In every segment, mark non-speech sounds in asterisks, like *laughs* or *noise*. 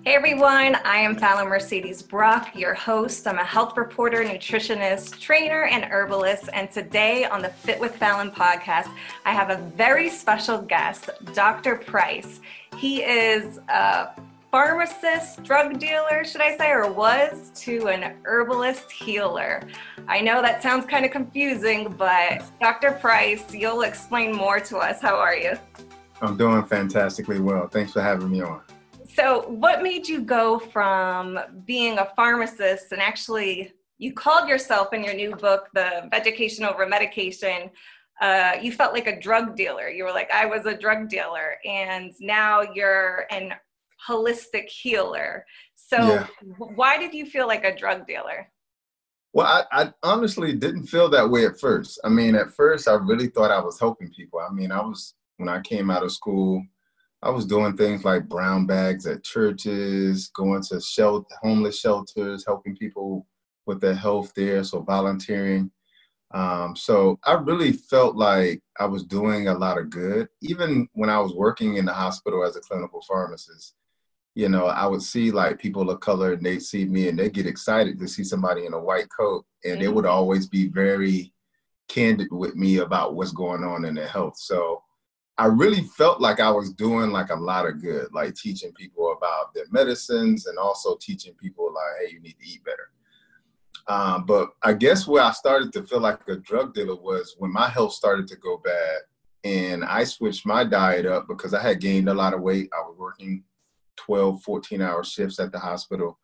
Hey everyone, I am Fallon Mercedes Brock, your host. I'm a health reporter, nutritionist, trainer, and herbalist. And today on the Fit with Fallon podcast, I have a very special guest, Dr. Price. He is a pharmacist, drug dealer, should I say, or was to an herbalist healer. I know that sounds kind of confusing, but Dr. Price, you'll explain more to us. How are you? I'm doing fantastically well. Thanks for having me on. So, what made you go from being a pharmacist and actually you called yourself in your new book, The Education Over Medication? Uh, you felt like a drug dealer. You were like, I was a drug dealer, and now you're an holistic healer. So, yeah. why did you feel like a drug dealer? Well, I, I, honestly didn't feel that way at first. I mean, at first, I really thought I was helping people. I mean, I was, when I came out of school, I was doing things like brown bags at churches, going to shelter, homeless shelters, helping people with their health there, so volunteering. Um, so I really felt like I was doing a lot of good. Even when I was working in the hospital as a clinical pharmacist, you know, I would see like people of color and they'd see me and they get excited to see somebody in a white coat. And mm-hmm. they would always be very candid with me about what's going on in their health. So I really felt like I was doing like a lot of good, like teaching people about their medicines and also teaching people like, hey, you need to eat better. Um, but I guess where I started to feel like a drug dealer was when my health started to go bad and I switched my diet up because I had gained a lot of weight. I was working 12, 14 hour shifts at the hospital.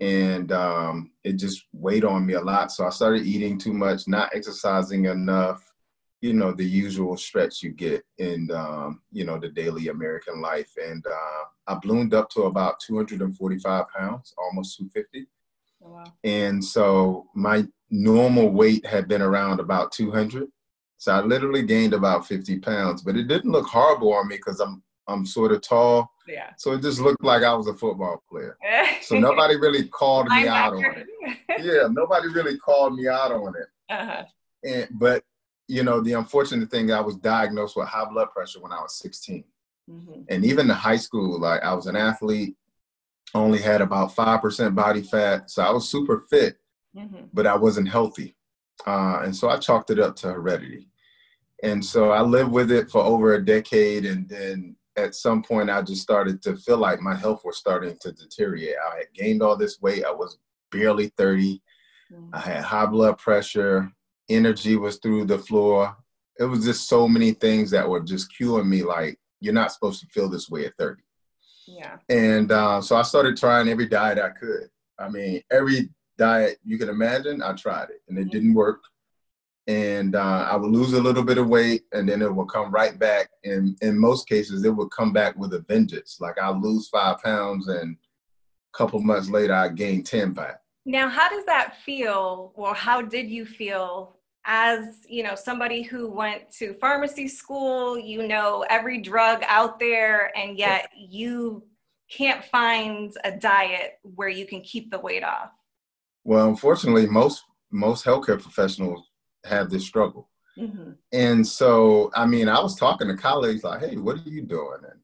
And um, it just weighed on me a lot. So I started eating too much, not exercising enough, you know, the usual stretch you get in, um, you know, the daily American life. And uh, I bloomed up to about 245 pounds, almost 250. Oh, wow. And so my normal weight had been around about 200. So I literally gained about 50 pounds, but it didn't look horrible on me because I'm I'm sort of tall. Yeah. So it just looked like I was a football player. so *laughs* nobody really called me out on it. *laughs* Yeah, nobody really called me out on it. Uh-huh. And but you know, the unfortunate thing, I was diagnosed with high blood pressure when I was 16. Mm-hmm. And even in high school, like I was an athlete, only had about 5% body fat. So I was super fit, mm-hmm. but I wasn't healthy. Uh, and so I chalked it up to heredity. And so I lived with it for over a decade. And then at some point I just started to feel like my health was starting to deteriorate. I had gained all this weight. I was barely 30. Mm-hmm. I had high blood pressure. Energy was through the floor. It was just so many things that were just cueing me like, you're not supposed to feel this way at 30. Yeah. And uh, so I started trying every diet I could. I mean, every diet you can imagine, I tried it and it mm-hmm. didn't work and uh, I would lose a little bit of weight, and then it would come right back. And in most cases, it would come back with a vengeance. Like I lose five pounds, and a couple months later, I gain ten back. Now, how does that feel, or how did you feel as you know somebody who went to pharmacy school? You know every drug out there, and yet you can't find a diet where you can keep the weight off. Well, unfortunately, most most healthcare professionals have this struggle. Mm-hmm. And so, I mean, I was talking to colleagues like, hey, what are you doing? And,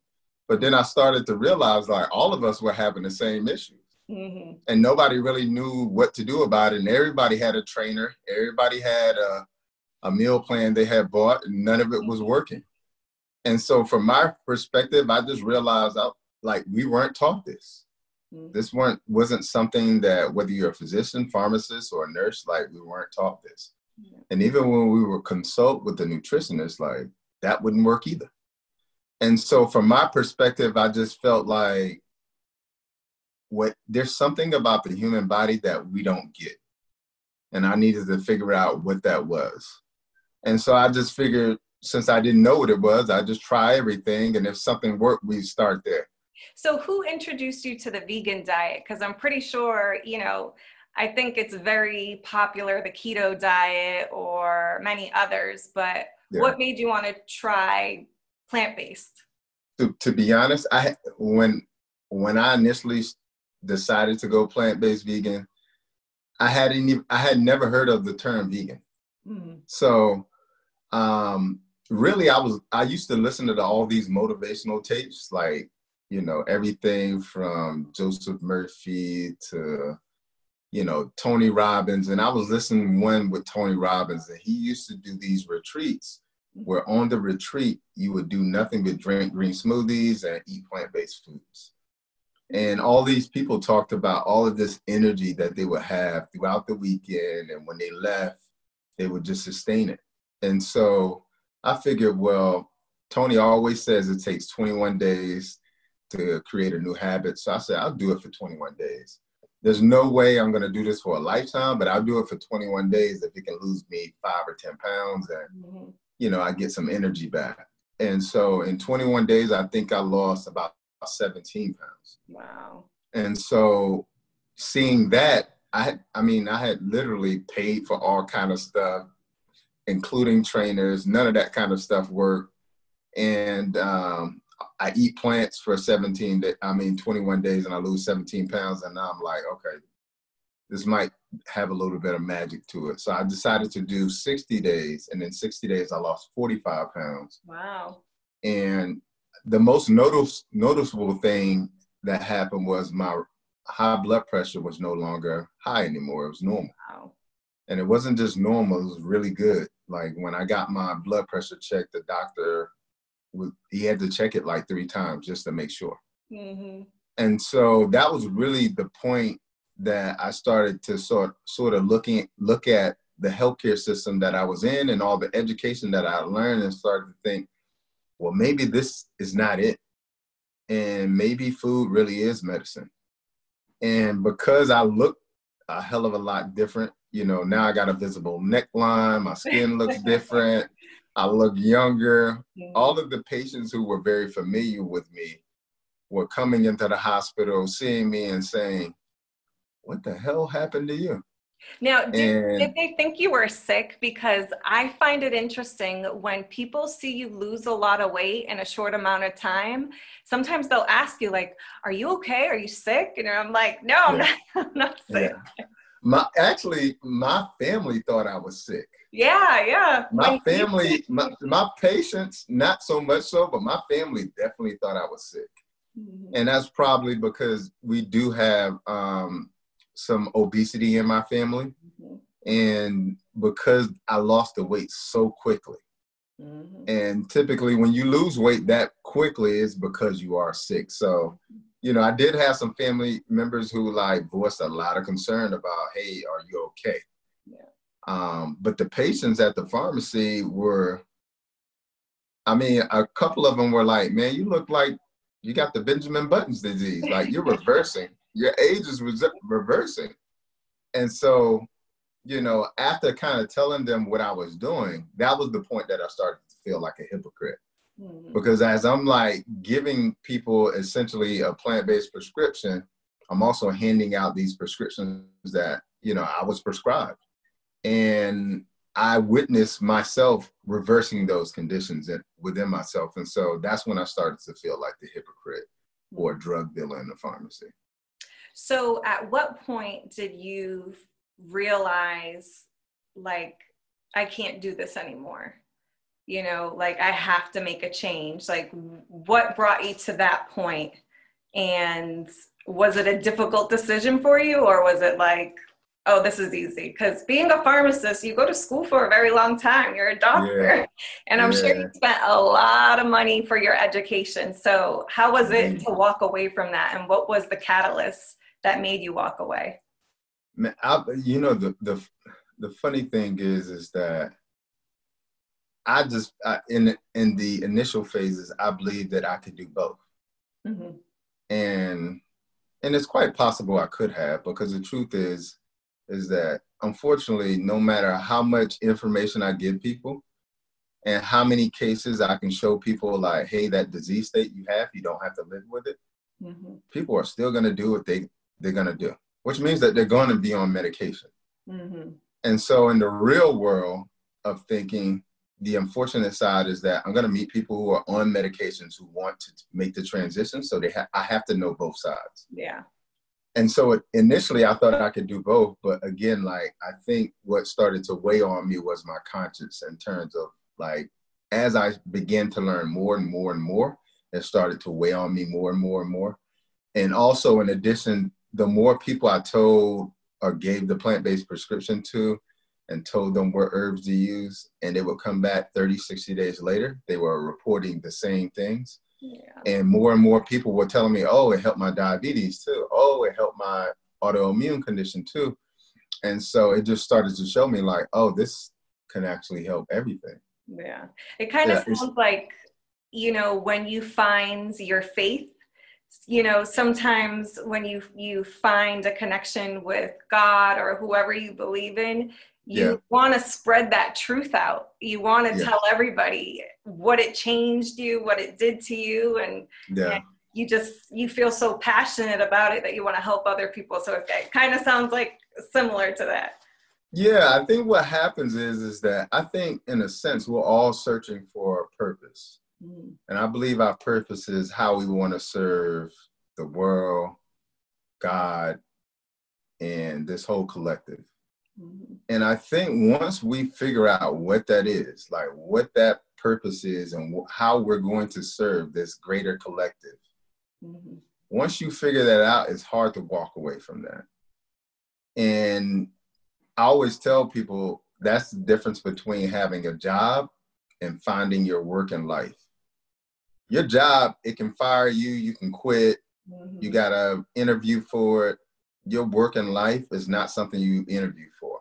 but then I started to realize like all of us were having the same issues. Mm-hmm. And nobody really knew what to do about it. And everybody had a trainer, everybody had a, a meal plan they had bought, and none of it was working. And so, from my perspective, I just realized I, like we weren't taught this. Mm-hmm. This weren't wasn't something that whether you're a physician, pharmacist, or a nurse, like we weren't taught this. And even when we would consult with the nutritionist, like that wouldn't work either. And so from my perspective, I just felt like what there's something about the human body that we don't get. And I needed to figure out what that was. And so I just figured since I didn't know what it was, I just try everything. And if something worked, we start there. So who introduced you to the vegan diet? Because I'm pretty sure, you know, I think it's very popular, the keto diet or many others, but yeah. what made you want to try plant based? To, to be honest, I when when I initially decided to go plant based vegan, I hadn't even, I had never heard of the term vegan. Mm-hmm. So um, really, I was I used to listen to the, all these motivational tapes like you know, everything from Joseph Murphy to, you know, Tony Robbins. And I was listening one with Tony Robbins, and he used to do these retreats where on the retreat, you would do nothing but drink green smoothies and eat plant based foods. And all these people talked about all of this energy that they would have throughout the weekend. And when they left, they would just sustain it. And so I figured, well, Tony always says it takes 21 days to create a new habit. So I said, I'll do it for 21 days. There's no way I'm going to do this for a lifetime, but I'll do it for 21 days if it can lose me five or 10 pounds and, mm-hmm. you know, I get some energy back. And so in 21 days, I think I lost about 17 pounds. Wow. And so seeing that, I had, I mean, I had literally paid for all kind of stuff, including trainers. None of that kind of stuff worked. And um, I eat plants for 17, day, I mean, 21 days and I lose 17 pounds. And now I'm like, okay, this might have a little bit of magic to it. So I decided to do 60 days. And in 60 days, I lost 45 pounds. Wow. And the most notice, noticeable thing that happened was my high blood pressure was no longer high anymore. It was normal. Wow. And it wasn't just normal, it was really good. Like when I got my blood pressure checked, the doctor he had to check it like three times just to make sure. Mm-hmm. And so that was really the point that I started to sort sort of looking look at the healthcare system that I was in and all the education that I learned and started to think, well, maybe this is not it. And maybe food really is medicine. And because I look a hell of a lot different, you know, now I got a visible neckline, my skin looks *laughs* different. I look younger. All of the patients who were very familiar with me were coming into the hospital, seeing me and saying, What the hell happened to you? Now, did, and, did, they think you were sick? Because I find it interesting when people see you lose a lot of weight in a short amount of time. Sometimes they'll ask you, like, "Are you okay? Are you sick?" And I'm like, "No. I'm, not, *laughs* I'm not sick." Yeah. My actually, my family thought I was sick. Yeah, yeah. My family, my, my patients, not so much so, but my family definitely thought I was sick. Mm-hmm. And that's probably because we do have um, some obesity in my family. Mm-hmm. And because I lost the weight so quickly. Mm-hmm. And typically, when you lose weight that quickly, it's because you are sick. So, you know, I did have some family members who like voiced a lot of concern about, hey, are you okay? Yeah. Um, but the patients at the pharmacy were, I mean, a couple of them were like, man, you look like you got the Benjamin Buttons disease. Like you're *laughs* reversing. Your age is reversing. And so, you know, after kind of telling them what I was doing, that was the point that I started to feel like a hypocrite. Mm-hmm. Because as I'm like giving people essentially a plant based prescription, I'm also handing out these prescriptions that, you know, I was prescribed and I witnessed myself reversing those conditions within myself. And so that's when I started to feel like the hypocrite or drug dealer in the pharmacy. So at what point did you realize like I can't do this anymore? You know, like I have to make a change. Like what brought you to that point? And was it a difficult decision for you or was it like oh, this is easy. Because being a pharmacist, you go to school for a very long time. You're a doctor. Yeah. *laughs* And I'm yeah. sure you spent a lot of money for your education. So, how was it mm-hmm. to walk away from that? And what was the catalyst that made you walk away? Man, I, you know, the, the, the funny thing is, is that I just, I, in, in the initial phases, I believed that I could do both. Mm-hmm. And, and it's quite possible I could have because the truth is, is that unfortunately, no matter how much information I give people and how many cases I can show people, like, hey, that disease state you have, you don't have to live with it, mm-hmm. people are still going to do what they, they're going to do, which means that they're going to be on medication. Mm-hmm. And so, in the real world of thinking, the unfortunate side is that I'm going to meet people who are on medications who want to make the transition. So they ha- I have to know both sides. Yeah and so initially I thought I could do both, but again, like I think what started to weigh on me was my conscience in terms of like as I began to learn more and more and more, it started to weigh on me more and more and more. And also, in addition, the more people I told or gave the plant based prescription to and told them what herbs to use, and they would come back 30, 60 days later, they were reporting the same things. Yeah. And more and more people were telling me, oh, it helped my diabetes too. Oh, it helped my autoimmune condition too. And so it just started to show me, like, oh, this can actually help everything. Yeah. It kind of sounds like, you know, when you find your faith you know sometimes when you you find a connection with god or whoever you believe in you yeah. want to spread that truth out you want to yeah. tell everybody what it changed you what it did to you and, yeah. and you just you feel so passionate about it that you want to help other people so it, it kind of sounds like similar to that yeah i think what happens is is that i think in a sense we're all searching for a purpose Mm. And I believe our purpose is how we want to serve the world, God, and this whole collective. Mm-hmm. And I think once we figure out what that is, like what that purpose is and wh- how we're going to serve this greater collective, mm-hmm. once you figure that out, it's hard to walk away from that. And I always tell people that's the difference between having a job and finding your work in life your job, it can fire you, you can quit, mm-hmm. you got to interview for it. Your work in life is not something you interview for.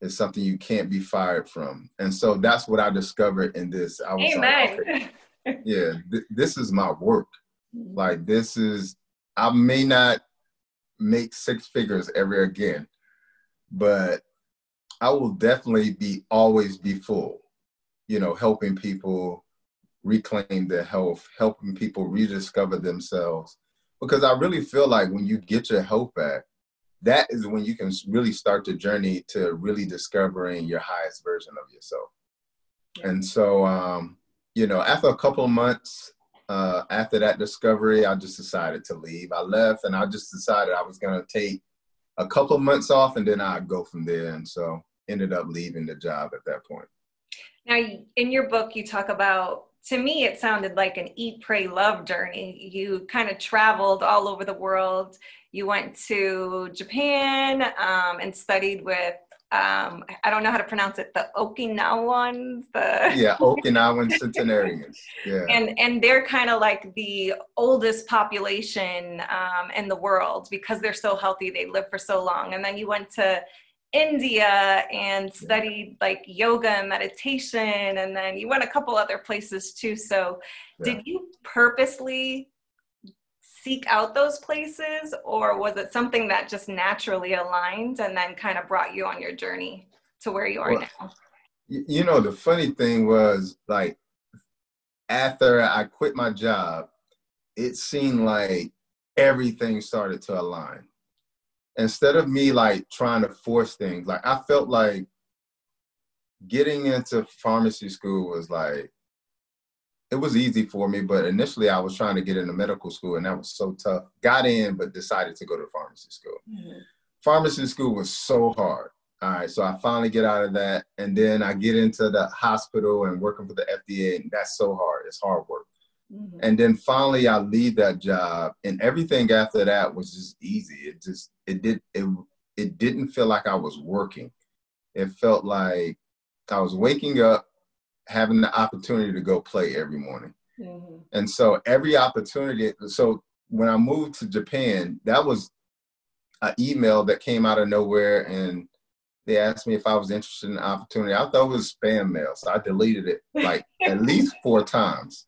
It's something you can't be fired from. And so that's what I discovered in this. I was Amen. like, okay, *laughs* yeah, th- this is my work. Mm-hmm. Like this is, I may not make six figures ever again, but I will definitely be always be full, you know, helping people reclaim their health, helping people rediscover themselves. Because I really feel like when you get your health back, that is when you can really start the journey to really discovering your highest version of yourself. And so, um, you know, after a couple of months, uh, after that discovery, I just decided to leave. I left and I just decided I was going to take a couple of months off and then I'd go from there. And so ended up leaving the job at that point. Now, in your book, you talk about to me, it sounded like an eat, pray, love journey. You kind of traveled all over the world. You went to Japan um, and studied with um, I don't know how to pronounce it, the Okinawans, the yeah, Okinawan centenarians, yeah, *laughs* and and they're kind of like the oldest population um, in the world because they're so healthy, they live for so long. And then you went to India and studied like yoga and meditation, and then you went a couple other places too. So, yeah. did you purposely seek out those places, or was it something that just naturally aligned and then kind of brought you on your journey to where you are well, now? You know, the funny thing was like after I quit my job, it seemed like everything started to align instead of me like trying to force things, like I felt like getting into pharmacy school was like it was easy for me, but initially I was trying to get into medical school and that was so tough. Got in, but decided to go to pharmacy school. Mm-hmm. Pharmacy school was so hard. All right, so I finally get out of that, and then I get into the hospital and working for the FDA, and that's so hard. It's hard work. Mm-hmm. And then finally I leave that job and everything after that was just easy. It just it did it it didn't feel like I was working. It felt like I was waking up having the opportunity to go play every morning. Mm-hmm. And so every opportunity so when I moved to Japan, that was an email that came out of nowhere and they asked me if I was interested in the opportunity. I thought it was spam mail, so I deleted it like at least four times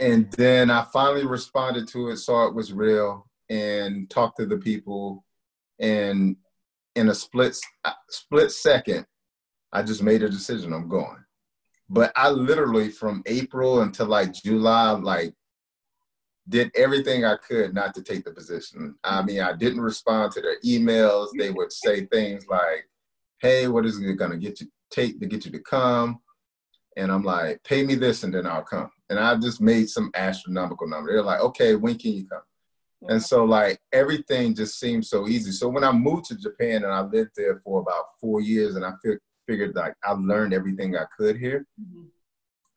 and then I finally responded to it, saw it was real, and talked to the people. And in a split uh, split second, I just made a decision. I'm going. But I literally from April until like July, like did everything I could not to take the position. I mean, I didn't respond to their emails. They would say things like, "Hey, what is it going to get you take to get you to come?" And I'm like, "Pay me this, and then I'll come." And I just made some astronomical number. They're like, okay, when can you come? And so like everything just seemed so easy. So when I moved to Japan and I lived there for about four years and I figured like I learned everything I could here. Mm-hmm.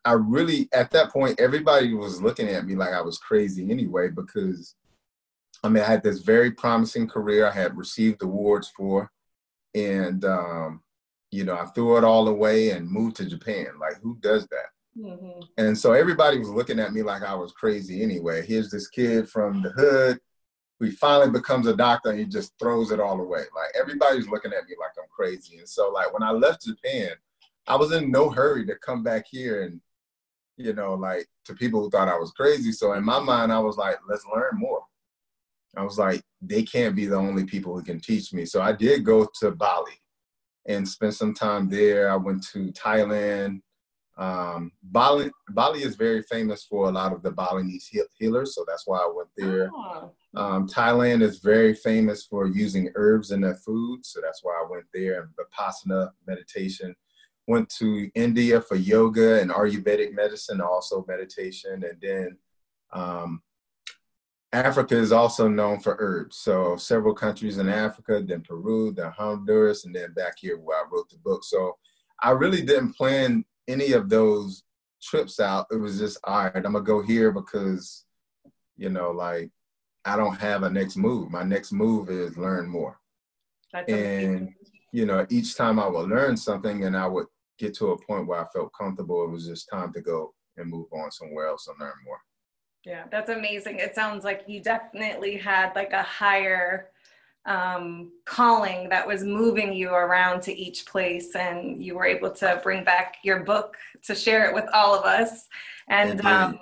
I really at that point everybody was looking at me like I was crazy anyway because I mean I had this very promising career I had received awards for and um, you know I threw it all away and moved to Japan like who does that mm-hmm. and so everybody was looking at me like I was crazy anyway here's this kid from the hood who finally becomes a doctor and he just throws it all away like everybody's looking at me like I'm crazy and so like when I left Japan I was in no hurry to come back here and you know, like to people who thought I was crazy. So in my mind, I was like, let's learn more. I was like, they can't be the only people who can teach me. So I did go to Bali and spend some time there. I went to Thailand. Um, Bali, Bali is very famous for a lot of the Balinese healers, so that's why I went there. Oh. Um, Thailand is very famous for using herbs in their food, so that's why I went there. And Vipassana meditation went to India for yoga and Ayurvedic medicine, also meditation. And then um, Africa is also known for herbs. So several countries in Africa, then Peru, then Honduras, and then back here where I wrote the book. So I really didn't plan any of those trips out. It was just, all right, I'm gonna go here because, you know, like I don't have a next move. My next move is learn more. That's and, amazing. you know, each time I would learn something and I would get to a point where I felt comfortable. It was just time to go and move on somewhere else and learn more. Yeah, that's amazing. It sounds like you definitely had like a higher um, calling that was moving you around to each place, and you were able to bring back your book to share it with all of us. And um,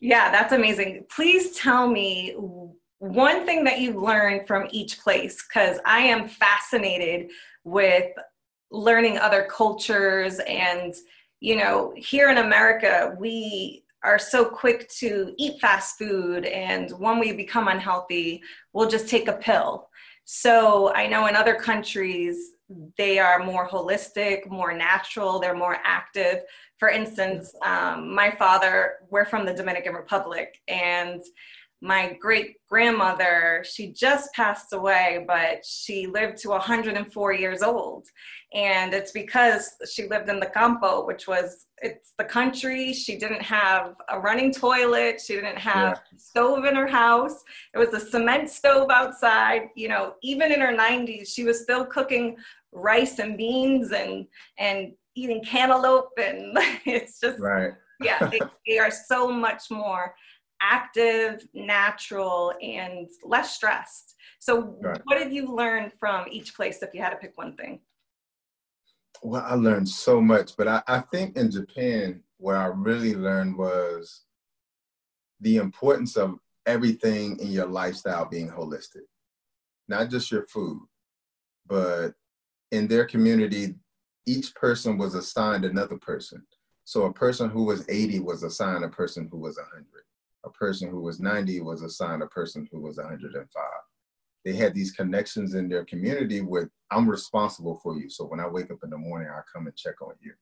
yeah, that's amazing. Please tell me one thing that you learned from each place, because I am fascinated with learning other cultures and you know here in america we are so quick to eat fast food and when we become unhealthy we'll just take a pill so i know in other countries they are more holistic more natural they're more active. For instance um, my father we're from the dominican republic and my great grandmother, she just passed away, but she lived to 104 years old. And it's because she lived in the campo, which was it's the country. She didn't have a running toilet. She didn't have yeah. stove in her house. It was a cement stove outside. You know, even in her 90s, she was still cooking rice and beans and and eating cantaloupe and *laughs* it's just right. yeah, they, they are so much more active, natural, and less stressed. So, right. what did you learn from each place if you had to pick one thing? Well, I learned so much, but I, I think in Japan, what I really learned was the importance of everything in your lifestyle being holistic, not just your food, but in their community, each person was assigned another person. So a person who was 80 was assigned a person who was 100 a person who was 90 was assigned a person who was 105. They had these connections in their community with, I'm responsible for you. So when I wake up in the morning, I come and check on you.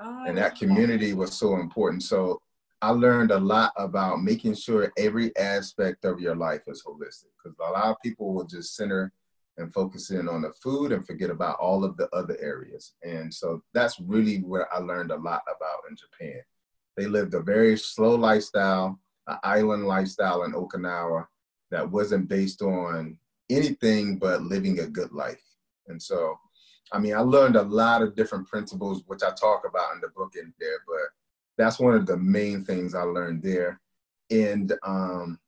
Oh, and that community was so important. So I learned a lot about making sure every aspect of your life is holistic because a lot of people will just center and focus in on the food and forget about all of the other areas. And so that's really where I learned a lot about in Japan. They lived a very slow lifestyle an island lifestyle in Okinawa that wasn't based on anything but living a good life. And so, I mean, I learned a lot of different principles, which I talk about in the book in there, but that's one of the main things I learned there. And um,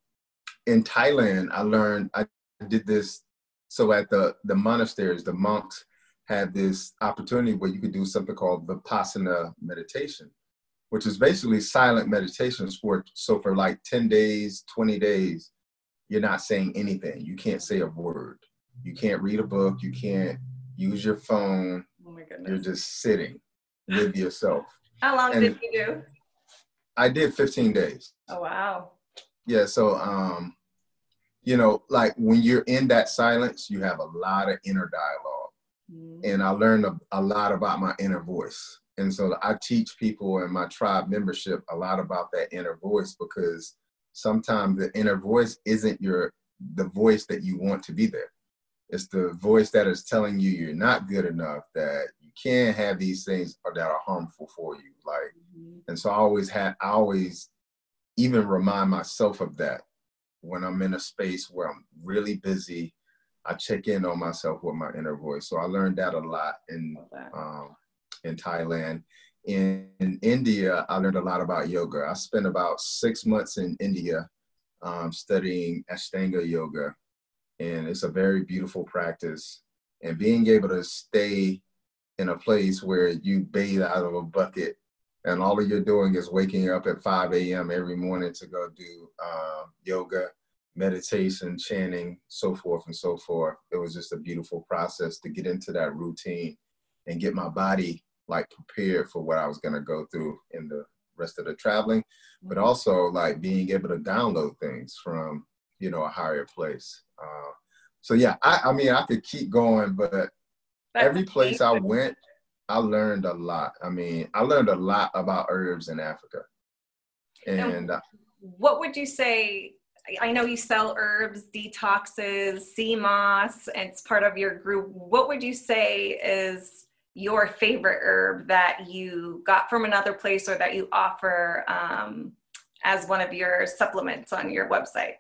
in Thailand, I learned, I did this. So at the, the monasteries, the monks had this opportunity where you could do something called Vipassana meditation which is basically silent meditation for so for like 10 days 20 days you're not saying anything. You can't say a word. You can't read a book. You can't use your phone. Oh my goodness. you're just sitting with yourself. *laughs* How long and did you do? I did 15 days. Oh wow. Yeah so um you know like when you're in that silence you have a lot of inner dialogue. Mm-hmm. and i learned a, a lot about my inner voice and so I teach people in my tribe membership a lot about that inner voice because sometimes the inner voice isn't your the voice that you want to be there. It's the voice that is telling you you're not good enough, that you can't have these things that are harmful for you. Like, mm-hmm. and so I always had, I always even remind myself of that when I'm in a space where I'm really busy. I check in on myself with my inner voice. So I learned that a lot in um, in Thailand. In, in, India, I learned a lot about yoga. I spent about six months in India um, studying Ashtanga yoga, and it's a very beautiful practice. And being able to stay in a place where you bathe out of a bucket and all you're doing is waking up at 5 a.m. every morning to go do uh, yoga, meditation, chanting, so forth and so forth. It was just a beautiful process to get into that routine and get my body like prepared for what I was going to go through in the rest of the traveling, but mm-hmm. also like being able to download things from you know a higher place. Uh, so yeah, I, I mean I could keep going, but That's every place amazing. I went, I learned a lot. I mean, I learned a lot about herbs in Africa. And uh, what would you say? I know you sell herbs, detoxes, sea moss, and it's part of your group. What would you say is your favorite herb that you got from another place or that you offer um, as one of your supplements on your website?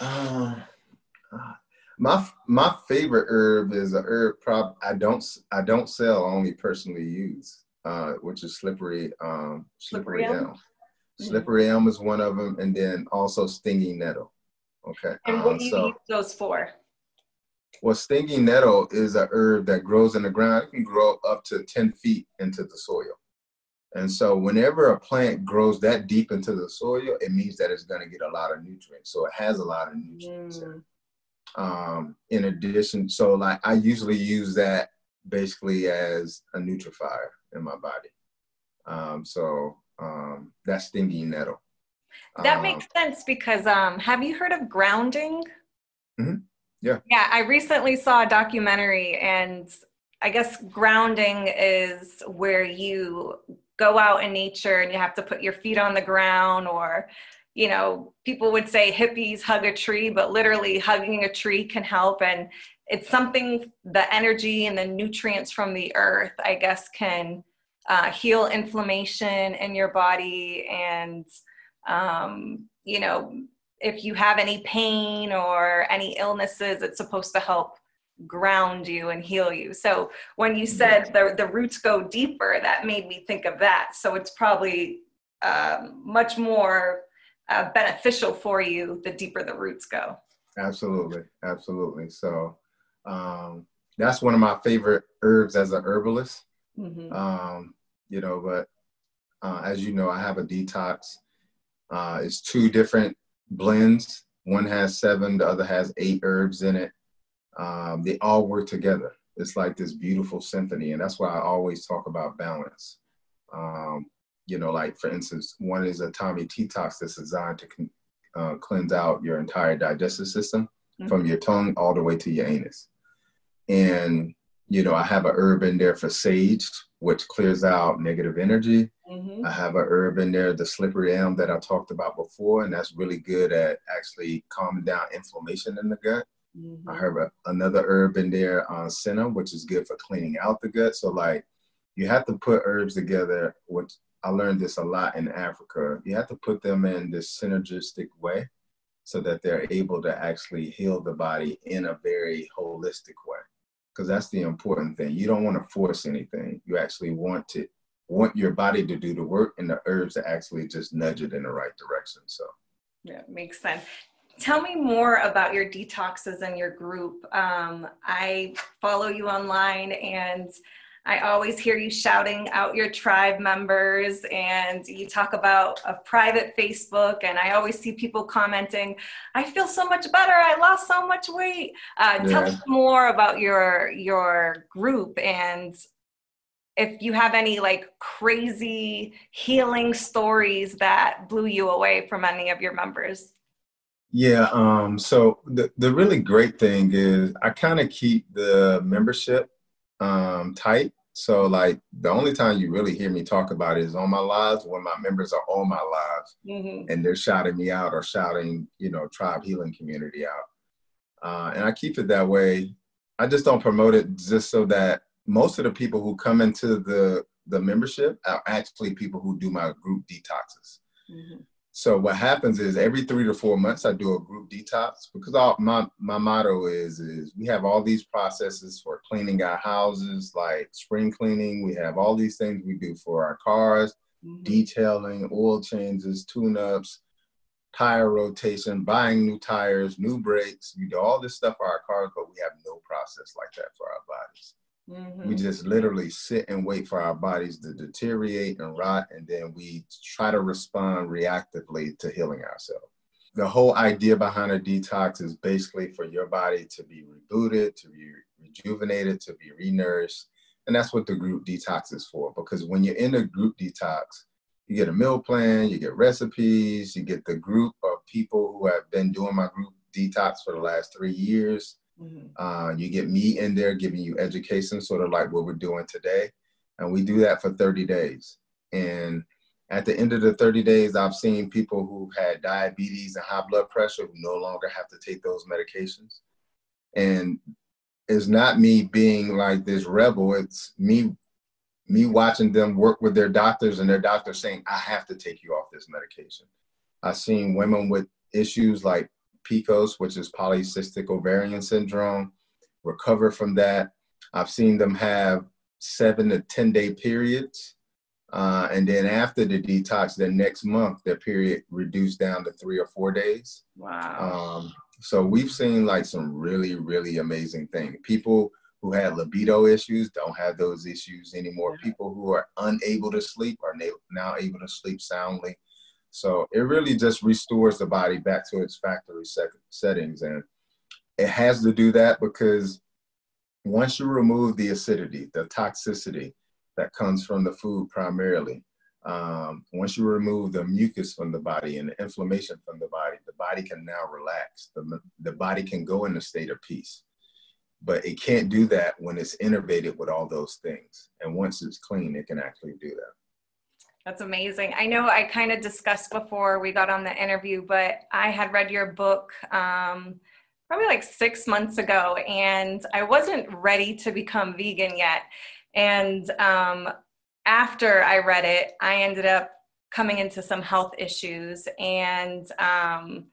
Uh, my my favorite herb is a herb prob I don't I don't sell only personally use, uh, which is slippery um, slippery, slippery elm. elm. Mm-hmm. Slippery elm is one of them, and then also stinging nettle. Okay. And what um, do you so, use those for? Well, stinging nettle is a herb that grows in the ground. It can grow up to 10 feet into the soil. And so whenever a plant grows that deep into the soil, it means that it's going to get a lot of nutrients. So it has a lot of nutrients mm. in um, in addition, so like I usually use that basically as a nutrifier in my body. Um, so um, that's stinging nettle. That um, makes sense because um, have you heard of grounding? Mm-hmm. Yeah. Yeah, I recently saw a documentary, and I guess grounding is where you go out in nature and you have to put your feet on the ground or you know, people would say hippies hug a tree, but literally hugging a tree can help. And it's something, the energy and the nutrients from the earth, I guess, can uh, heal inflammation in your body. And, um, you know, if you have any pain or any illnesses, it's supposed to help ground you and heal you. So when you said the, the roots go deeper, that made me think of that. So it's probably um, much more uh, beneficial for you the deeper the roots go. Absolutely, absolutely. So um, that's one of my favorite herbs as a herbalist. Mm-hmm. Um, you know, but uh, as you know, I have a detox. Uh, it's two different blends. One has seven, the other has eight herbs in it. Um, they all work together. It's like this beautiful symphony, and that's why I always talk about balance. Um, you know, like for instance, one is a Tummy Detox that's designed to uh, cleanse out your entire digestive system mm-hmm. from your tongue all the way to your anus. And, you know, I have a herb in there for sage, which clears out negative energy. Mm-hmm. I have a herb in there, the slippery elm that I talked about before, and that's really good at actually calming down inflammation in the gut. Mm-hmm. I have a, another herb in there on uh, senna, which is good for cleaning out the gut. So like you have to put herbs together, which I learned this a lot in Africa. You have to put them in this synergistic way so that they're able to actually heal the body in a very holistic way. Because that's the important thing. You don't want to force anything. You actually want to want your body to do the work and the herbs to actually just nudge it in the right direction. So yeah, makes sense. Tell me more about your detoxes and your group. Um, I follow you online and I always hear you shouting out your tribe members, and you talk about a private Facebook, and I always see people commenting, "I feel so much better. I lost so much weight." Uh, yeah. Tell us more about your your group and if you have any like crazy healing stories that blew you away from any of your members. Yeah, um, so the, the really great thing is I kind of keep the membership um, tight. So like the only time you really hear me talk about it is on my lives when my members are on my lives mm-hmm. and they're shouting me out or shouting, you know, tribe healing community out. Uh, and I keep it that way. I just don't promote it just so that most of the people who come into the the membership are actually people who do my group detoxes. Mm-hmm. So what happens is every three to four months I do a group detox because all, my my motto is is we have all these processes for cleaning our houses like spring cleaning. We have all these things we do for our cars, mm-hmm. detailing, oil changes, tune-ups, tire rotation, buying new tires, new brakes. We do all this stuff for our cars, but we have no process like that for our bodies. Mm-hmm. We just literally sit and wait for our bodies to deteriorate and rot, and then we try to respond reactively to healing ourselves. The whole idea behind a detox is basically for your body to be rebooted, to be rejuvenated, to be renourished. And that's what the group detox is for. Because when you're in a group detox, you get a meal plan, you get recipes, you get the group of people who have been doing my group detox for the last three years Mm-hmm. Uh, you get me in there giving you education, sort of like what we're doing today. And we do that for 30 days. And at the end of the 30 days, I've seen people who had diabetes and high blood pressure who no longer have to take those medications. And it's not me being like this rebel, it's me me watching them work with their doctors and their doctors saying, I have to take you off this medication. I've seen women with issues like PCOS, which is polycystic ovarian syndrome, recover from that. I've seen them have seven to 10 day periods. Uh, and then after the detox, the next month, their period reduced down to three or four days. Wow. Um, so we've seen like some really, really amazing things. People who had libido issues don't have those issues anymore. People who are unable to sleep are now able to sleep soundly. So it really just restores the body back to its factory settings. And it has to do that because once you remove the acidity, the toxicity that comes from the food primarily, um, once you remove the mucus from the body and the inflammation from the body, the body can now relax. The, the body can go in a state of peace. But it can't do that when it's innervated with all those things. And once it's clean, it can actually do that. That's amazing. I know I kind of discussed before we got on the interview, but I had read your book um, probably like six months ago, and I wasn't ready to become vegan yet. And um, after I read it, I ended up coming into some health issues, and um,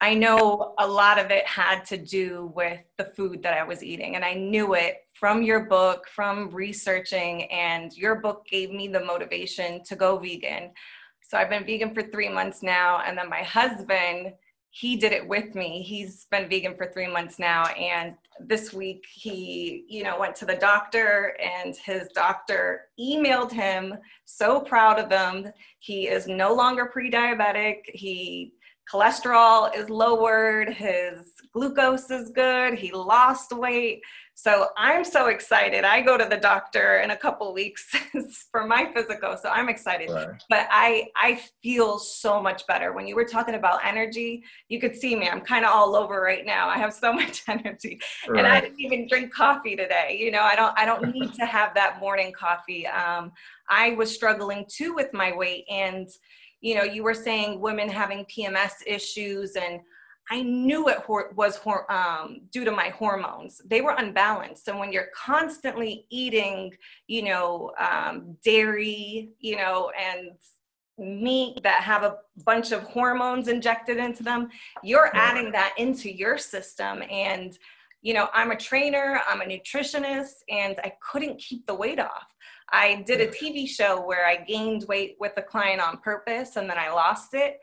I know a lot of it had to do with the food that I was eating, and I knew it from your book, from researching, and your book gave me the motivation to go vegan. So I've been vegan for three months now, and then my husband, he did it with me. He's been vegan for three months now, and this week he, you know, went to the doctor, and his doctor emailed him, so proud of him. He is no longer pre-diabetic. He cholesterol is lowered, his glucose is good, he lost weight. So I'm so excited. I go to the doctor in a couple weeks *laughs* for my physical, so I'm excited. Right. But I I feel so much better. When you were talking about energy, you could see me. I'm kind of all over right now. I have so *laughs* much energy, right. and I didn't even drink coffee today. You know, I don't I don't need to have that morning coffee. Um, I was struggling too with my weight, and you know, you were saying women having PMS issues and I knew it was um, due to my hormones. They were unbalanced. So when you're constantly eating, you know, um, dairy, you know, and meat that have a bunch of hormones injected into them, you're adding that into your system. And, you know, I'm a trainer, I'm a nutritionist, and I couldn't keep the weight off. I did a TV show where I gained weight with a client on purpose and then I lost it.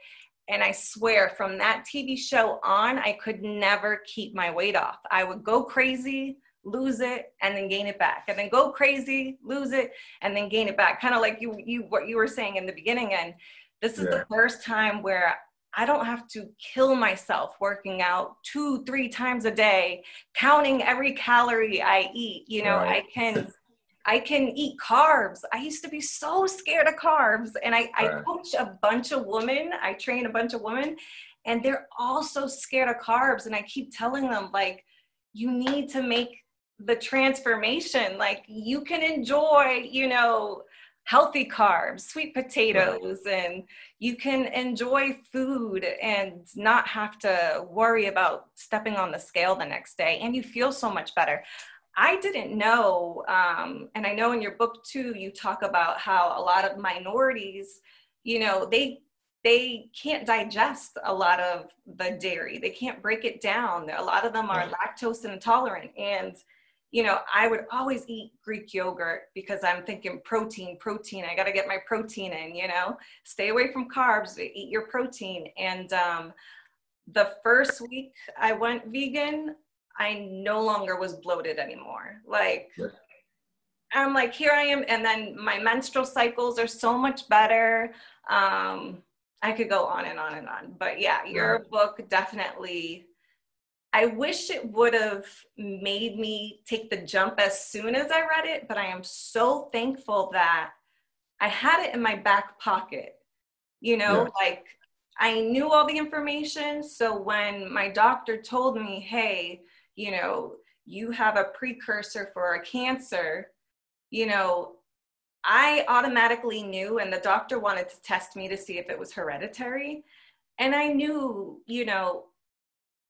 And I swear from that TV show on, I could never keep my weight off. I would go crazy, lose it, and then gain it back. And then go crazy, lose it, and then gain it back. Kind of like you you what you were saying in the beginning. And this is yeah. the first time where I don't have to kill myself working out two, three times a day, counting every calorie I eat. You know, right. I can *laughs* I can eat carbs. I used to be so scared of carbs. And I, right. I coach a bunch of women, I train a bunch of women, and they're all so scared of carbs. And I keep telling them, like, you need to make the transformation. Like, you can enjoy, you know, healthy carbs, sweet potatoes, right. and you can enjoy food and not have to worry about stepping on the scale the next day. And you feel so much better. I didn't know, um, and I know in your book too, you talk about how a lot of minorities, you know, they they can't digest a lot of the dairy. They can't break it down. A lot of them are lactose intolerant, and you know, I would always eat Greek yogurt because I'm thinking protein, protein. I got to get my protein in. You know, stay away from carbs. Eat your protein. And um, the first week I went vegan, I no longer was bloated anymore. Like, yeah. I'm like, here I am. And then my menstrual cycles are so much better. Um, I could go on and on and on. But yeah, your right. book definitely, I wish it would have made me take the jump as soon as I read it, but I am so thankful that I had it in my back pocket. You know, yeah. like I knew all the information. So when my doctor told me, hey, you know, you have a precursor for a cancer, you know, I automatically knew, and the doctor wanted to test me to see if it was hereditary. And I knew, you know,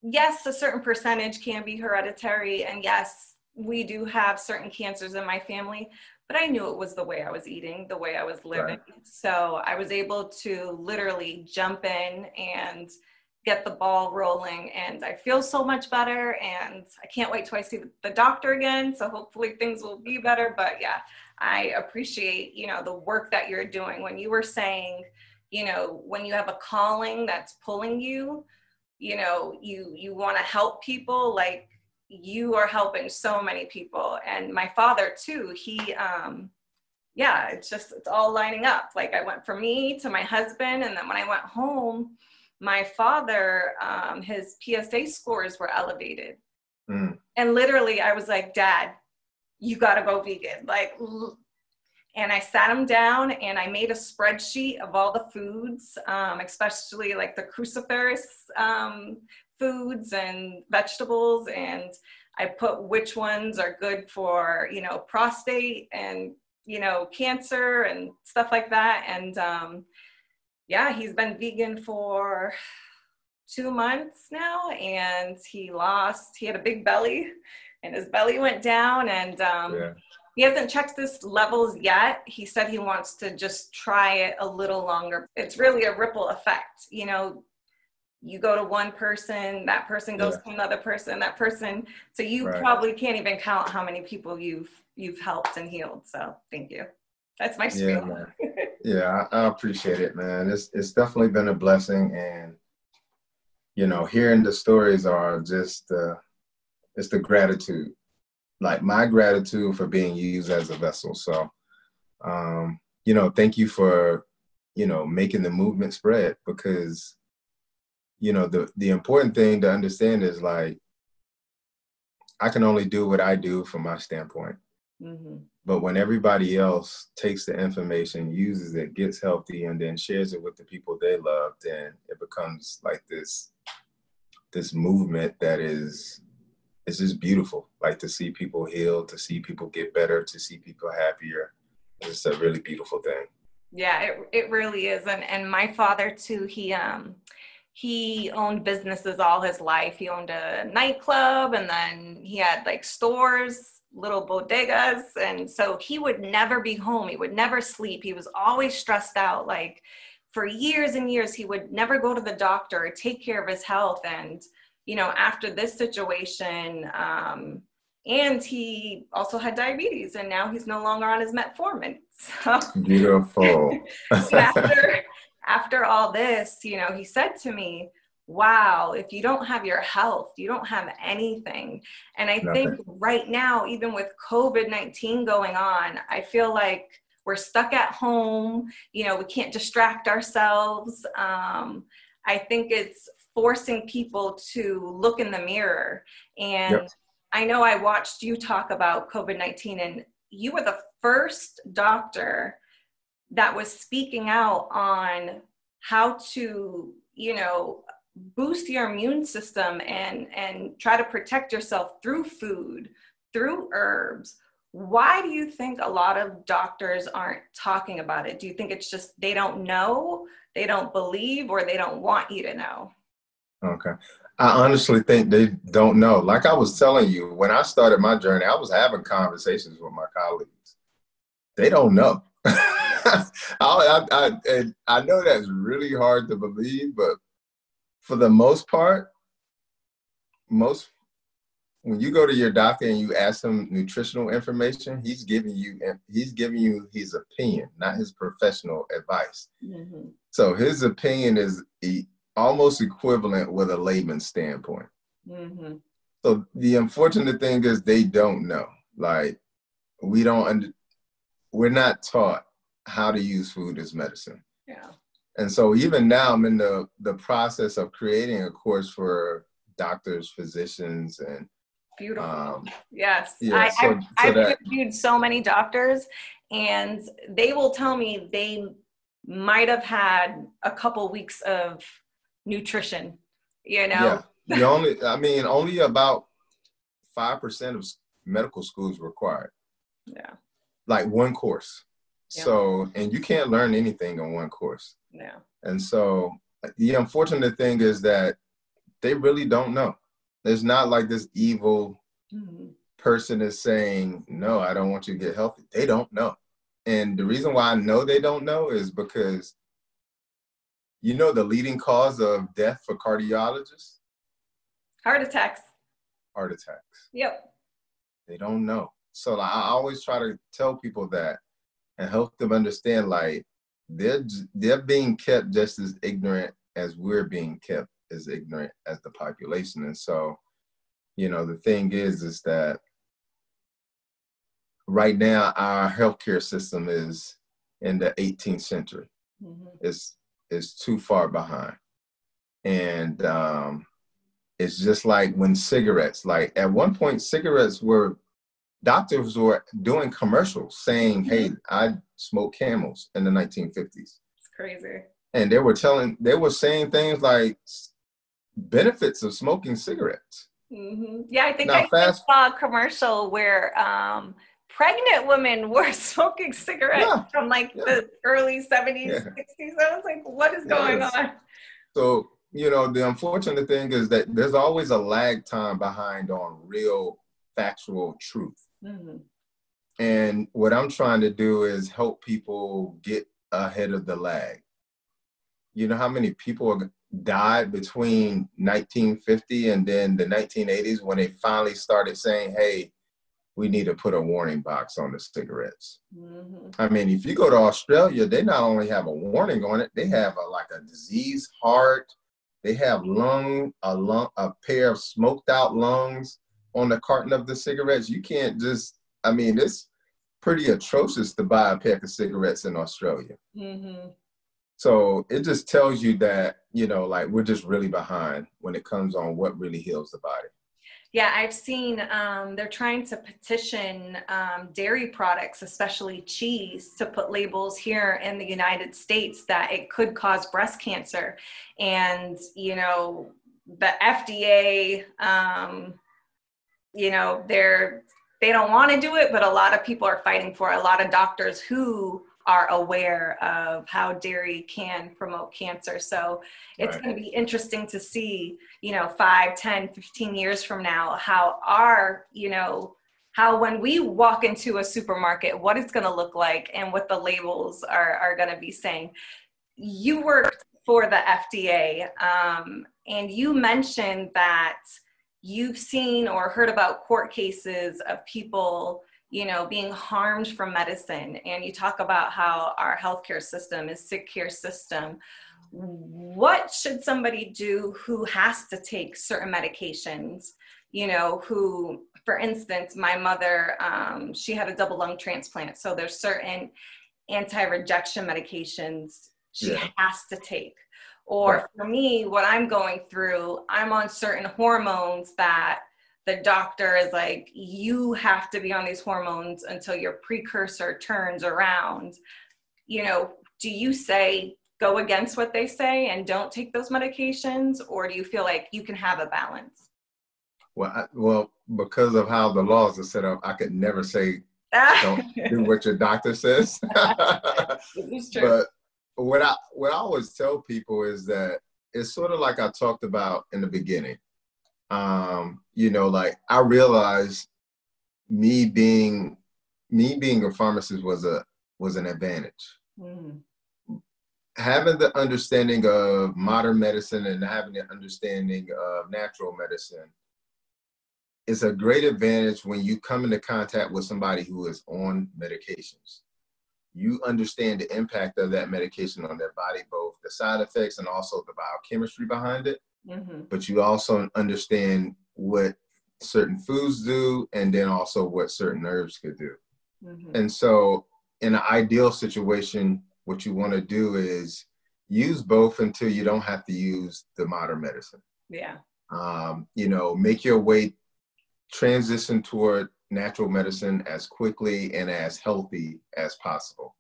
yes, a certain percentage can be hereditary, and yes, we do have certain cancers in my family, but I knew it was the way I was eating, the way I was living. Right. So I was able to literally jump in and get the ball rolling and I feel so much better and I can't wait till I see the doctor again so hopefully things will be better. But yeah I appreciate you know the work that you're doing. When you were saying you know when you have a calling that's pulling you you know you you want to help people like you are helping so many people. And my father too he um yeah it's just it's all lining up. Like i went from me to my husband and then when i went home my father, um, his PSA scores were elevated. Mm. And literally, I was like, Dad, you got to go vegan. Like, and I sat him down and I made a spreadsheet of all the foods, um, especially like the cruciferous um, foods and vegetables. And I put which ones are good for, you know, prostate and, you know, cancer and stuff like that. And, um, yeah, he's been vegan for two months now and he lost, he had a big belly and his belly went down and um, yeah. he hasn't checked his levels yet. He said he wants to just try it a little longer. It's really a ripple effect. You know, you go to one person, that person goes yeah. to another person, that person. So you right. probably can't even count how many people you've you've helped and healed. So thank you. That's my spiel. Yeah, *laughs* yeah I, appreciate it, man. It's it's definitely been a blessing, and you know, hearing the stories are just uh, it's the gratitude, like my gratitude for being used as a vessel. So, um, you know, thank you for you know making the movement spread because you know the the important thing to understand is like I can only do what I do from my standpoint. Mm-hmm. But when everybody else takes the information, uses it, gets healthy, and then shares it with the people they love, then it becomes like this this movement that is it's just beautiful. Like to see people heal, to see people get better, to see people happier. It's a really beautiful thing. Yeah, it it really is. And and my father too, he um he owned businesses all his life. He owned a nightclub and then he had like stores little bodegas and so he would never be home. He would never sleep. He was always stressed out like for years and years he would never go to the doctor or take care of his health. And you know after this situation um, and he also had diabetes and now he's no longer on his metformin. *laughs* So beautiful. *laughs* After after all this you know he said to me wow, if you don't have your health, you don't have anything. And I Nothing. think right now, even with COVID 19 going on, I feel like we're stuck at home. You know, we can't distract ourselves. Um, I think it's forcing people to look in the mirror. And yep. I know I watched you talk about COVID 19, and you were the first doctor that was speaking out on how to, you know, boost your immune system and and try to protect yourself through food through herbs why do you think a lot of doctors aren't talking about it do you think it's just they don't know they don't believe or they don't want you to know okay I honestly think they don't know. Like I was telling you, when I started my journey, I was having conversations with my colleagues. They don't know. *laughs* I, I, I, I know that's really hard to believe, but for the most part, most when you go to your doctor and you ask him nutritional information, he's giving you he's giving you his opinion, not his professional advice. Mm-hmm. So his opinion is almost equivalent with a layman's standpoint. Mm-hmm. So the unfortunate thing is they don't know. Like we don't under, we're not taught how to use food as medicine. Yeah. And so even now I'm in the the process of creating a course for doctors, physicians, and beautiful. Um, yes, yeah, I, so, I've, so I've interviewed so many doctors, and they will tell me they might have had a couple weeks of nutrition. You know, yeah. The only, I mean, only about five percent of medical schools required. Yeah. Like one course. Yeah. So, and you can't learn anything on one course. Yeah. And so, the unfortunate thing is that they really don't know. It's not like this evil mm-hmm. person is saying, no, I don't want you to get healthy. They don't know. And the reason why I know they don't know is because you know the leading cause of death for cardiologists? Heart attacks. Heart attacks. Yep. They don't know. So I always try to tell people that and help them understand like they're they're being kept just as ignorant as we're being kept as ignorant as the population. And so, you know, the thing is is that right now our healthcare system is in the 18th century. Mm-hmm. It's it's too far behind. And um, it's just like when cigarettes, like at one point, cigarettes were, doctors were doing commercials saying, mm-hmm. hey, I smoke camels in the 1950s. It's crazy. And they were telling, they were saying things like benefits of smoking cigarettes. Mm-hmm. Yeah, I think now, I fast, saw a commercial where um, pregnant women *laughs* were smoking cigarettes yeah. from like yeah. the early 70s, yeah. 60s. I was like, what is going yes. on? So, you know, the unfortunate thing is that there's always a lag time behind on real factual truth. Mm-hmm. And what I'm trying to do is help people get ahead of the lag. You know how many people died between 1950 and then the 1980s when they finally started saying, hey, we need to put a warning box on the cigarettes. Mm-hmm. I mean, if you go to Australia, they not only have a warning on it, they have a, like a diseased heart. They have lung a lung a pair of smoked out lungs on the carton of the cigarettes. You can't just. I mean, it's pretty atrocious to buy a pack of cigarettes in Australia. Mm-hmm. So it just tells you that you know, like we're just really behind when it comes on what really heals the body. Yeah, I've seen um, they're trying to petition um, dairy products, especially cheese, to put labels here in the United States that it could cause breast cancer. And, you know, the FDA, um, you know, they're, they don't want to do it, but a lot of people are fighting for it. A lot of doctors who are aware of how dairy can promote cancer. So it's right. going to be interesting to see, you know, 5, 10, 15 years from now, how our, you know, how when we walk into a supermarket, what it's going to look like and what the labels are, are going to be saying. You worked for the FDA um, and you mentioned that you've seen or heard about court cases of people you know, being harmed from medicine. And you talk about how our healthcare system is sick care system. What should somebody do who has to take certain medications? You know, who, for instance, my mother, um, she had a double lung transplant. So there's certain anti-rejection medications she yeah. has to take. Or for me, what I'm going through, I'm on certain hormones that the doctor is like, you have to be on these hormones until your precursor turns around. You know, do you say go against what they say and don't take those medications, or do you feel like you can have a balance? Well, I, well, because of how the laws are set up, I could never say *laughs* don't do what your doctor says. *laughs* but what I what I always tell people is that it's sort of like I talked about in the beginning um, you know, like I realized me being me being a pharmacist was a was an advantage. Mm. Having the understanding of modern medicine and having the understanding of natural medicine is a great advantage when you come into contact with somebody who is on medications. You understand the impact of that medication on their body, both the side effects and also the biochemistry behind it. Mm-hmm. But you also understand what certain foods do and then also what certain herbs could do. Mm-hmm. And so, in an ideal situation, what you want to do is use both until you don't have to use the modern medicine. Yeah. Um, you know, make your way transition toward natural medicine as quickly and as healthy as possible.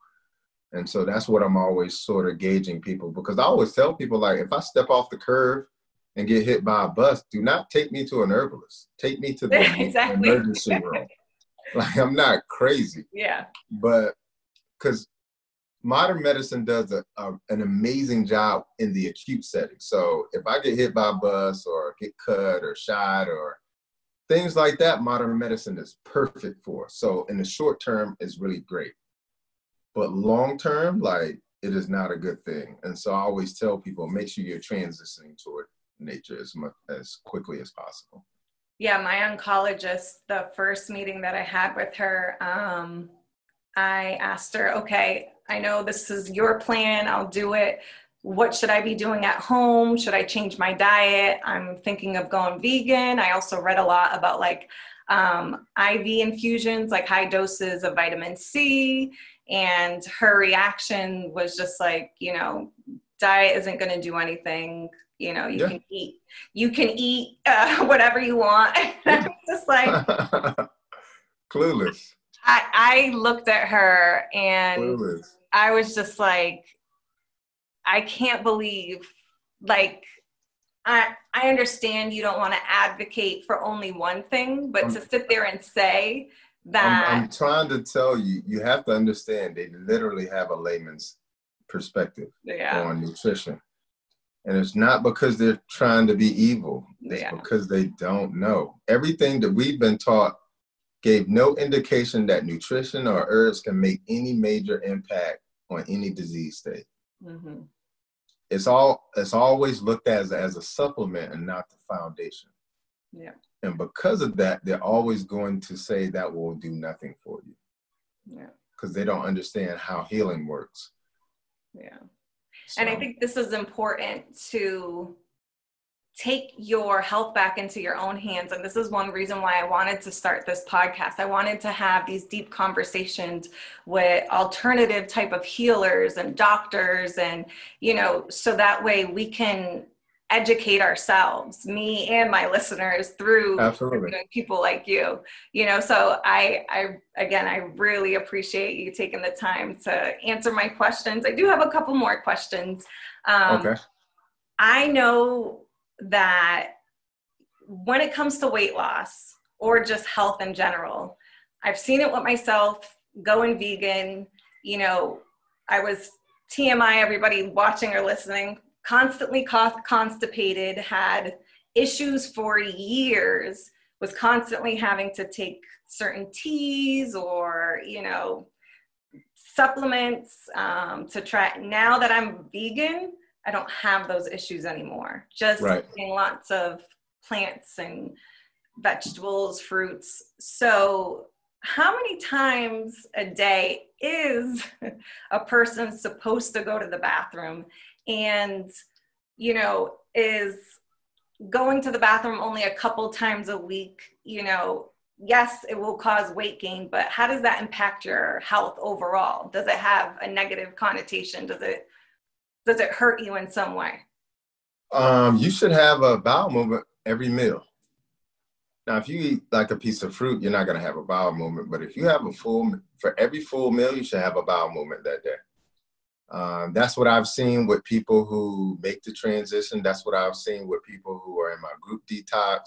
And so that's what I'm always sort of gauging people because I always tell people like if I step off the curve and get hit by a bus, do not take me to an herbalist. Take me to the *laughs* exactly. emergency room. *laughs* like I'm not crazy. Yeah. But because modern medicine does a, a, an amazing job in the acute setting. So if I get hit by a bus or get cut or shot or things like that, modern medicine is perfect for. So in the short term, it's really great. But long term, like it is not a good thing. And so I always tell people, make sure you're transitioning toward nature as much as quickly as possible. Yeah, my oncologist, the first meeting that I had with her, um, I asked her, okay, I know this is your plan, I'll do it. What should I be doing at home? Should I change my diet? I'm thinking of going vegan. I also read a lot about like um, IV infusions, like high doses of vitamin C. And her reaction was just like, you know, diet isn't going to do anything you know you yeah. can eat you can eat uh, *laughs* whatever you want *laughs* just like *laughs* clueless I, I looked at her and clueless. i was just like i can't believe like i i understand you don't want to advocate for only one thing but I'm, to sit there and say that I'm, I'm trying to tell you you have to understand they literally have a layman's perspective yeah. on nutrition and it's not because they're trying to be evil, it's yeah. because they don't know. Everything that we've been taught gave no indication that nutrition or herbs can make any major impact on any disease state. Mm-hmm. It's all it's always looked at as, as a supplement and not the foundation. Yeah. And because of that, they're always going to say that will do nothing for you. Yeah. Because they don't understand how healing works. Yeah. So. And I think this is important to take your health back into your own hands. And this is one reason why I wanted to start this podcast. I wanted to have these deep conversations with alternative type of healers and doctors and, you know, so that way we can educate ourselves me and my listeners through Absolutely. people like you you know so i i again i really appreciate you taking the time to answer my questions i do have a couple more questions um, okay i know that when it comes to weight loss or just health in general i've seen it with myself going vegan you know i was tmi everybody watching or listening constantly constipated, had issues for years, was constantly having to take certain teas or, you know, supplements um, to try. Now that I'm vegan, I don't have those issues anymore. Just right. eating lots of plants and vegetables, fruits. So, how many times a day is *laughs* a person supposed to go to the bathroom? and you know is going to the bathroom only a couple times a week you know yes it will cause weight gain but how does that impact your health overall does it have a negative connotation does it does it hurt you in some way um you should have a bowel movement every meal now if you eat like a piece of fruit you're not going to have a bowel movement but if you have a full for every full meal you should have a bowel movement that day um, that's what I've seen with people who make the transition. That's what I've seen with people who are in my group detox.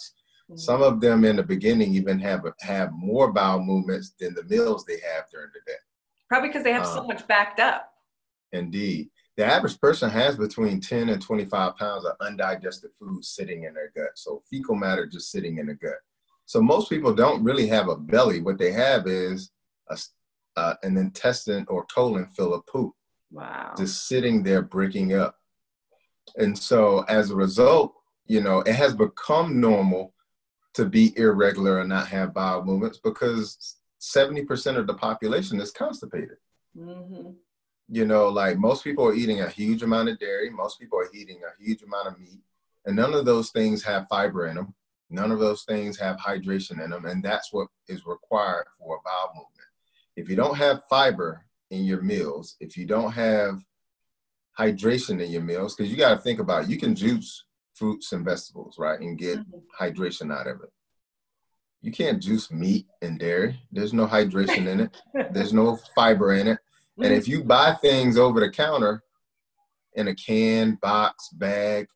Mm-hmm. Some of them in the beginning even have have more bowel movements than the meals they have during the day. Probably because they have um, so much backed up. Indeed, the average person has between 10 and 25 pounds of undigested food sitting in their gut. So fecal matter just sitting in the gut. So most people don't really have a belly. What they have is a, uh, an intestine or colon full of poop. Wow. Just sitting there breaking up. And so as a result, you know, it has become normal to be irregular and not have bowel movements because 70% of the population is constipated. Mm-hmm. You know, like most people are eating a huge amount of dairy, most people are eating a huge amount of meat, and none of those things have fiber in them. None of those things have hydration in them, and that's what is required for a bowel movement. If you don't have fiber in your meals, if you don't have hydration in your meals, because you got to think about it, you can juice fruits and vegetables, right, and get mm-hmm. hydration out of it. You can't juice meat and dairy. There's no hydration in it. There's no fiber in it. Mm-hmm. And if you buy things over the counter in a can, box, bag,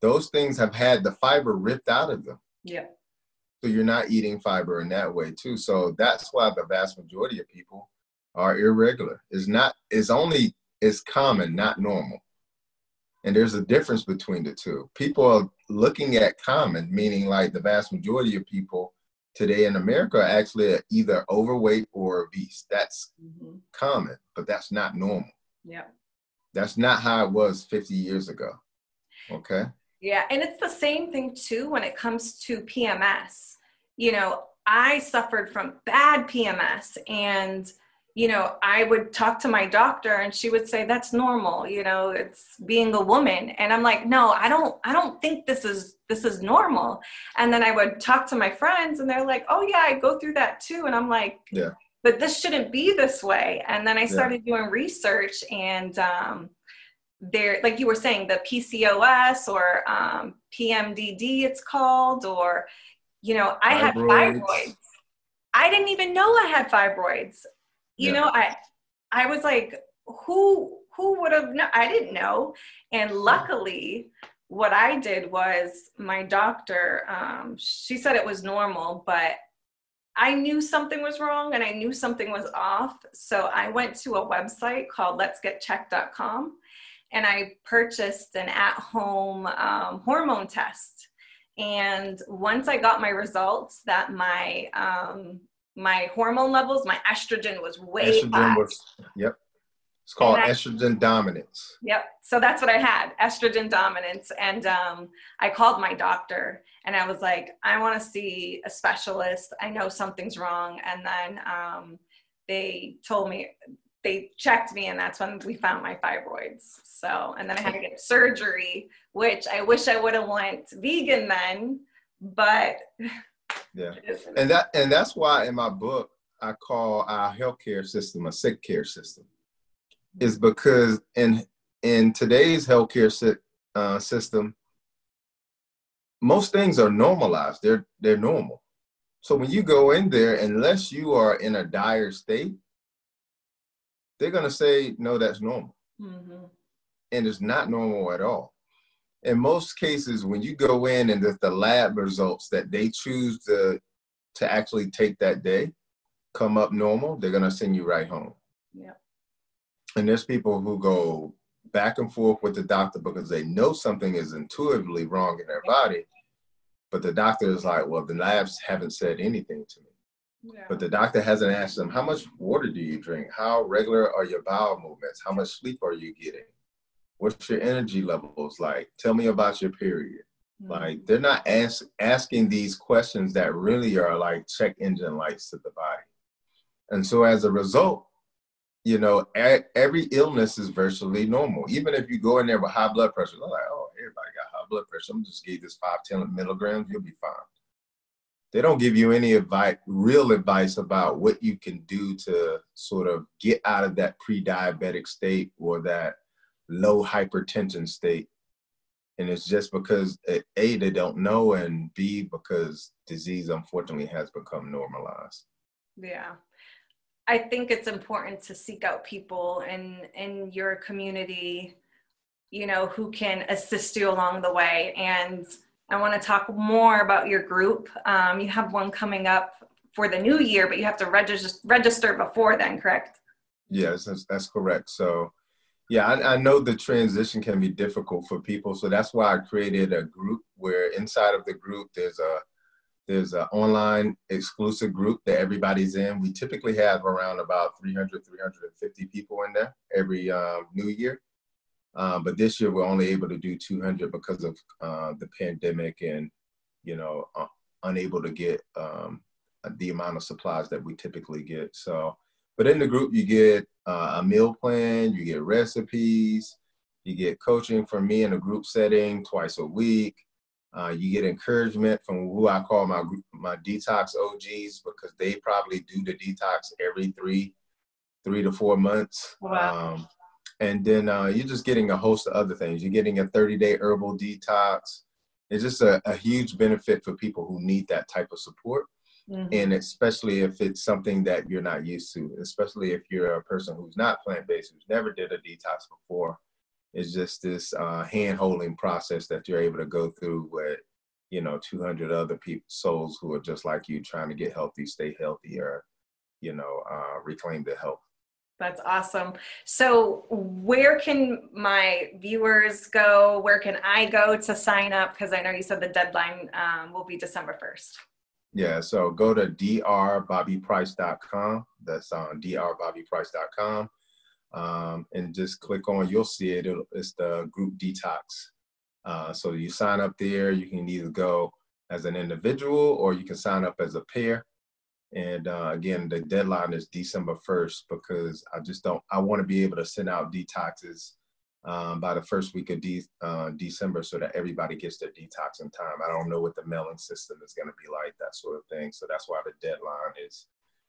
those things have had the fiber ripped out of them. Yeah. So you're not eating fiber in that way too. So that's why the vast majority of people are irregular. It's not it's only it's common, not normal. And there's a difference between the two. People are looking at common, meaning like the vast majority of people today in America are actually either overweight or obese. That's mm-hmm. common, but that's not normal. Yeah. That's not how it was 50 years ago. Okay. Yeah, and it's the same thing too when it comes to PMS. You know, I suffered from bad PMS and you know, I would talk to my doctor and she would say that's normal, you know, it's being a woman. And I'm like, "No, I don't I don't think this is this is normal." And then I would talk to my friends and they're like, "Oh yeah, I go through that too." And I'm like, "Yeah. But this shouldn't be this way." And then I started yeah. doing research and um there like you were saying the pcos or um, pmdd it's called or you know i fibroids. had fibroids i didn't even know i had fibroids you yeah. know i i was like who who would have known i didn't know and luckily what i did was my doctor um, she said it was normal but I knew something was wrong and I knew something was off. So I went to a website called let's get letsgetchecked.com and I purchased an at home um, hormone test. And once I got my results that my um, my hormone levels, my estrogen was way estrogen high. Was, yep. It's called I, estrogen dominance. Yep. So that's what I had, estrogen dominance. And um, I called my doctor and I was like, I want to see a specialist. I know something's wrong. And then um, they told me they checked me and that's when we found my fibroids so and then i had to get surgery which i wish i would have went vegan then but yeah and that and that's why in my book i call our healthcare system a sick care system is because in in today's healthcare uh, system most things are normalized they're they're normal so when you go in there unless you are in a dire state they're going to say, no, that's normal. Mm-hmm. And it's not normal at all. In most cases, when you go in and the, the lab results that they choose to, to actually take that day come up normal, they're going to send you right home. Yeah. And there's people who go back and forth with the doctor because they know something is intuitively wrong in their body. But the doctor is like, well, the labs haven't said anything to me. Yeah. But the doctor hasn't asked them, how much water do you drink? How regular are your bowel movements? How much sleep are you getting? What's your energy levels like? Tell me about your period. Mm-hmm. Like they're not ask, asking these questions that really are like check engine lights to the body. And so as a result, you know, a- every illness is virtually normal. Even if you go in there with high blood pressure, they're like, oh, everybody got high blood pressure. I'm just give this five, 10 milligrams, you'll be fine they don't give you any advice, real advice about what you can do to sort of get out of that pre-diabetic state or that low hypertension state. And it's just because A, they don't know, and B, because disease unfortunately has become normalized. Yeah. I think it's important to seek out people in in your community, you know, who can assist you along the way. And I want to talk more about your group. Um, you have one coming up for the new year, but you have to register register before then, correct? Yes, that's, that's correct. So Yeah, I, I, know the transition can be difficult for people, so that's why I created a group where inside of the group there's a there's an online exclusive group that everybody's in. We typically have around about 300, 350 people in there every um, new year. Um, but this year we're only able to do 200 because of uh, the pandemic and, you know, uh, unable to get um, the amount of supplies that we typically get. So, but in the group you get uh, a meal plan, you get recipes, you get coaching from me in a group setting twice a week. Uh, you get encouragement from who I call my my detox OGs because they probably do the detox every three three to four months. Wow. Um, and then uh, you're just getting a host of other things. You're getting a 30 day herbal detox. It's just a, a, huge benefit for people who need that type of support. Mm-hmm. And especially if it's something that you're not used to, especially if you're a person who's not plant based, who's never did a detox before, it's just this uh, hand holding process that you're able to go through with, you know, 200 other people, souls who are just like you, trying to get healthy, stay healthy, or, you know, uh, reclaim their health. That's awesome. So, where can my viewers go? Where can I go to sign up? Because I know you said the deadline um, will be December 1st. Yeah, so go to drbobbyprice.com. That's on drbobbyprice.com um, and just click on, you'll see it. It'll, it's the group detox. Uh, so you sign up there. You can either go as an individual or you can sign up as a pair. And uh, again, the deadline is December 1st because I just don't, I want to be able to send out detoxes um, by the first week of de- uh, December so that everybody gets their detox in time. I don't know what the mailing system is going to be like, that sort of thing. So that's why the deadline is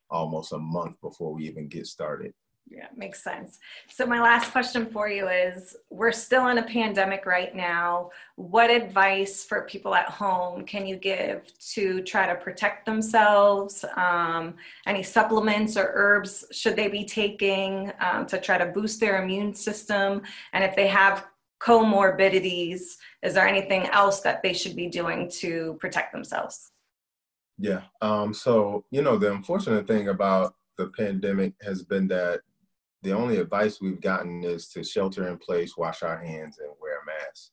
almost a month before we even get started. Yeah, makes sense. So, my last question for you is We're still in a pandemic right now. What advice for people at home can you give to try to protect themselves? Um, any supplements or herbs should they be taking um, to try to boost their immune system? And if they have comorbidities, is there anything else that they should be doing to protect themselves? Yeah. Um, so, you know, the unfortunate thing about the pandemic has been that the only advice we've gotten is to shelter in place, wash our hands, and wear a mask.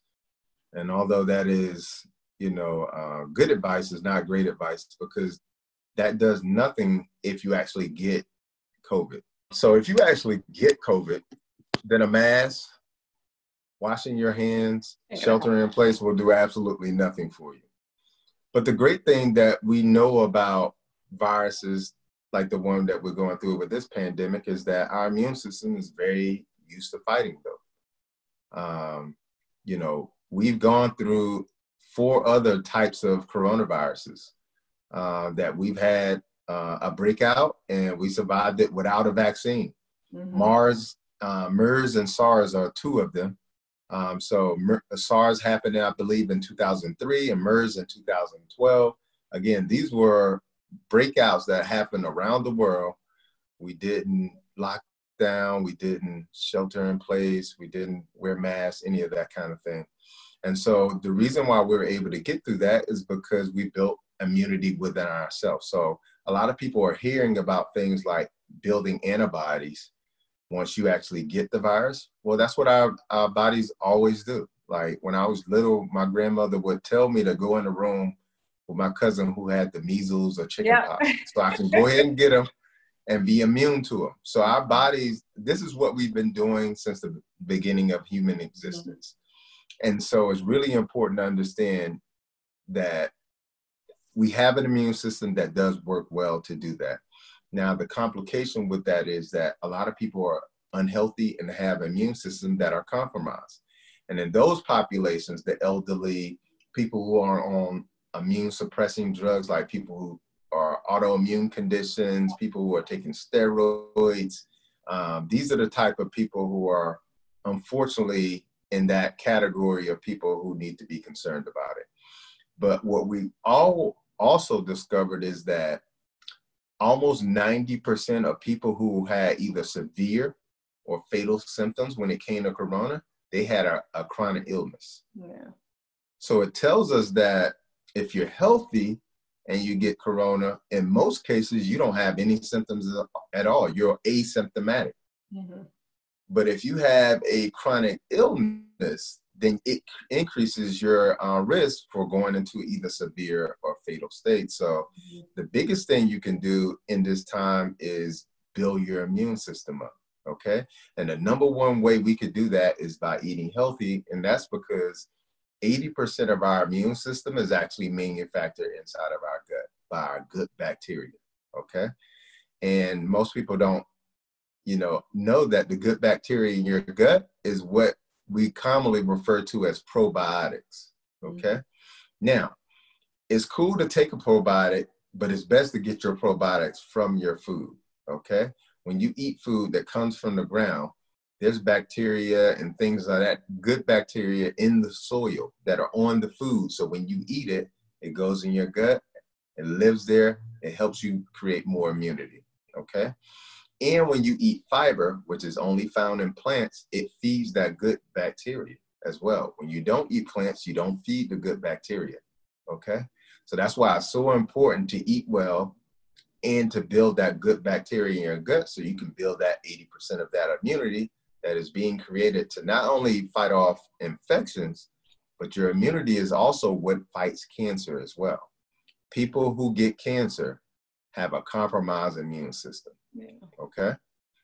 And although that is, you know, uh, good advice, is not great advice because that does nothing if you actually get COVID. So if you actually get COVID, then a mask, washing your hands, sheltering in place will do absolutely nothing for you. But the great thing that we know about viruses like the one that we're going through with this pandemic is that our immune system is very used to fighting though. Um, you know, we've gone through four other types of coronaviruses uh, that we've had uh, a breakout and we survived it without a vaccine. Mm-hmm. Mars, uh, MERS, and SARS are two of them. Um, so Mer- SARS happened, I believe, in 2003 and MERS in 2012. Again, these were breakouts that happened around the world. We didn't lock down, we didn't shelter in place, we didn't wear masks, any of that kind of thing. And so the reason why we were able to get through that is because we built immunity within ourselves. So a lot of people are hearing about things like building antibodies once you actually get the virus. Well, that's what our, our bodies always do. Like when I was little, my grandmother would tell me to go in the room with my cousin who had the measles or chickenpox. Yeah. so I can go ahead and get them and be immune to them. So our bodies, this is what we've been doing since the beginning of human existence. Mm-hmm. And so it's really important to understand that we have an immune system that does work well to do that. Now, the complication with that is that a lot of people are unhealthy and have immune systems that are compromised. And in those populations, the elderly, people who are on immune suppressing drugs like people who are autoimmune conditions, people who are taking steroids. Um, these are the type of people who are unfortunately in that category of people who need to be concerned about it. But what we all also discovered is that almost 90% of people who had either severe or fatal symptoms when it came to corona, they had a, a chronic illness. Yeah. So it tells us that if you're healthy and you get corona, in most cases, you don't have any symptoms at all. You're asymptomatic. Mm-hmm. But if you have a chronic illness, then it increases your uh, risk for going into either severe or fatal state. So, mm-hmm. the biggest thing you can do in this time is build your immune system up. Okay. And the number one way we could do that is by eating healthy. And that's because 80% of our immune system is actually manufactured inside of our gut by our good bacteria. Okay. And most people don't, you know, know that the good bacteria in your gut is what we commonly refer to as probiotics. Okay. Mm-hmm. Now, it's cool to take a probiotic, but it's best to get your probiotics from your food. Okay. When you eat food that comes from the ground, there's bacteria and things like that, good bacteria in the soil that are on the food. So when you eat it, it goes in your gut, it lives there, it helps you create more immunity. Okay. And when you eat fiber, which is only found in plants, it feeds that good bacteria as well. When you don't eat plants, you don't feed the good bacteria. Okay. So that's why it's so important to eat well and to build that good bacteria in your gut so you can build that 80% of that immunity that is being created to not only fight off infections, but your immunity is also what fights cancer as well. People who get cancer have a compromised immune system. Yeah. Okay.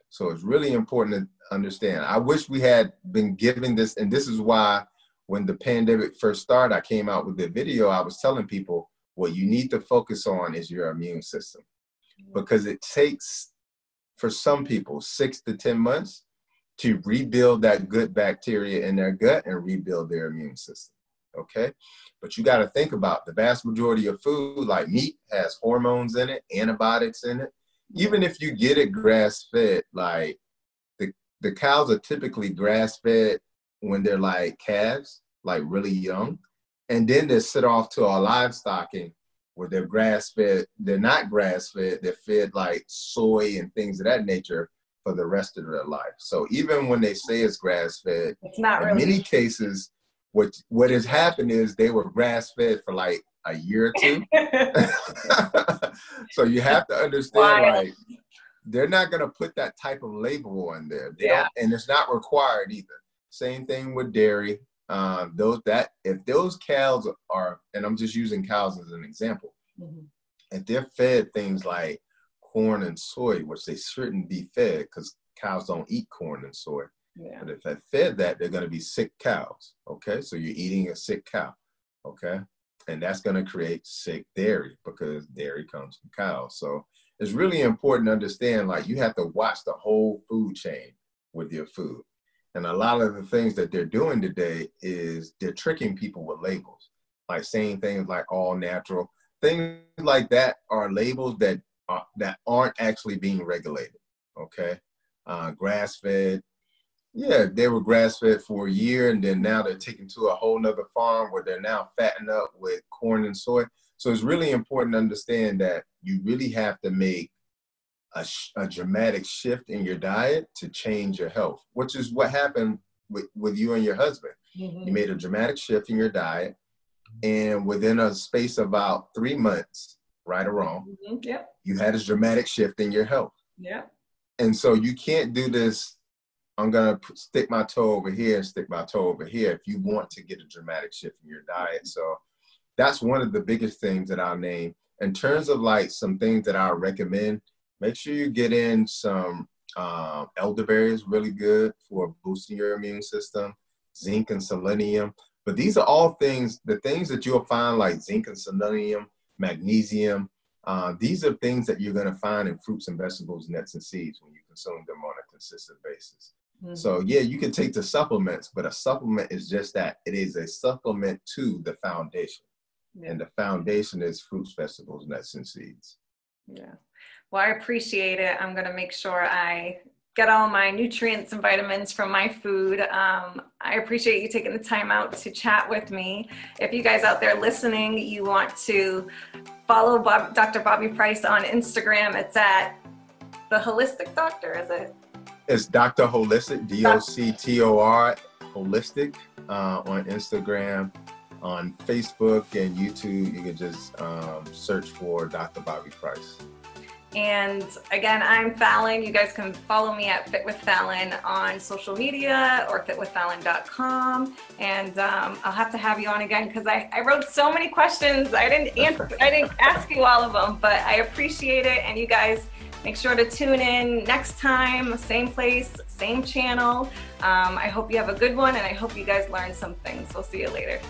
So it's really important to understand. I wish we had been given this, and this is why when the pandemic first started, I came out with the video. I was telling people what you need to focus on is your immune system mm-hmm. because it takes, for some people, six to 10 months to rebuild that good bacteria in their gut and rebuild their immune system. Okay. But you got to think about the vast majority of food, like meat, has hormones in it, antibiotics in it. Even if you get it grass fed, like the, the cows are typically grass fed when they're like calves, like really young. And then they sit off to a livestocking where they're grass fed. They're not grass fed, they're fed like soy and things of that nature for the rest of their life. So even when they say it's grass fed, it's not in really. many cases, what what has happened is they were grass fed for like a year or two. *laughs* *laughs* so you have to understand, Wild. like they're not gonna put that type of label on there. They yeah. and it's not required either. Same thing with dairy. Um, those that if those cows are, and I'm just using cows as an example, mm-hmm. if they're fed things like corn and soy, which they shouldn't be fed because cows don't eat corn and soy. Yeah. But if they fed that, they're going to be sick cows. Okay, so you're eating a sick cow. Okay, and that's going to create sick dairy because dairy comes from cows. So it's really important to understand like you have to watch the whole food chain with your food. And a lot of the things that they're doing today is they're tricking people with labels, like saying things like all natural. Things like that are labels that uh, that aren't actually being regulated. Okay, uh, grass fed. Yeah, they were grass fed for a year, and then now they're taken to a whole nother farm where they're now fattened up with corn and soy. So it's really important to understand that you really have to make a, sh- a dramatic shift in your diet to change your health, which is what happened with, with you and your husband. Mm-hmm. You made a dramatic shift in your diet, and within a space of about three months, right or wrong. Mm-hmm. Yep. You had a dramatic shift in your health. Yeah. And so you can't do this. I'm gonna stick my toe over here and stick my toe over here if you want to get a dramatic shift in your diet. So that's one of the biggest things that I'll name. In terms of like some things that I recommend, make sure you get in some um, elderberry is really good for boosting your immune system, zinc and selenium. But these are all things, the things that you'll find like zinc and selenium magnesium. Uh, these are things that you're going to find in fruits and vegetables, nuts and seeds when you consume them on a consistent basis. Mm-hmm. So yeah, you can take the supplements, but a supplement is just that. It is a supplement to the foundation. Yeah. And the foundation is fruits, vegetables, nuts, and seeds. Yeah. Well, I appreciate it. I'm going to make sure I get all my nutrients and vitamins from my food. Um, I appreciate you taking the time out to chat with me. If you guys out there listening, you want to follow Bob, Dr. Bobby Price on Instagram, it's at the Holistic Doctor, is it? It's Dr. Holistic, D O C T O R, Holistic uh, on Instagram. On Facebook and YouTube, you can just um, search for Dr. Bobby Price. And again, I'm Fallon. You guys can follow me at Fit with Fallon on social media or fitwithfallon.com. And um, I'll have to have you on again because I, I wrote so many questions. I didn't *laughs* answer, I didn't ask you all of them, but I appreciate it. And you guys make sure to tune in next time, same place, same channel. Um, I hope you have a good one and I hope you guys learned some things. We'll see you later.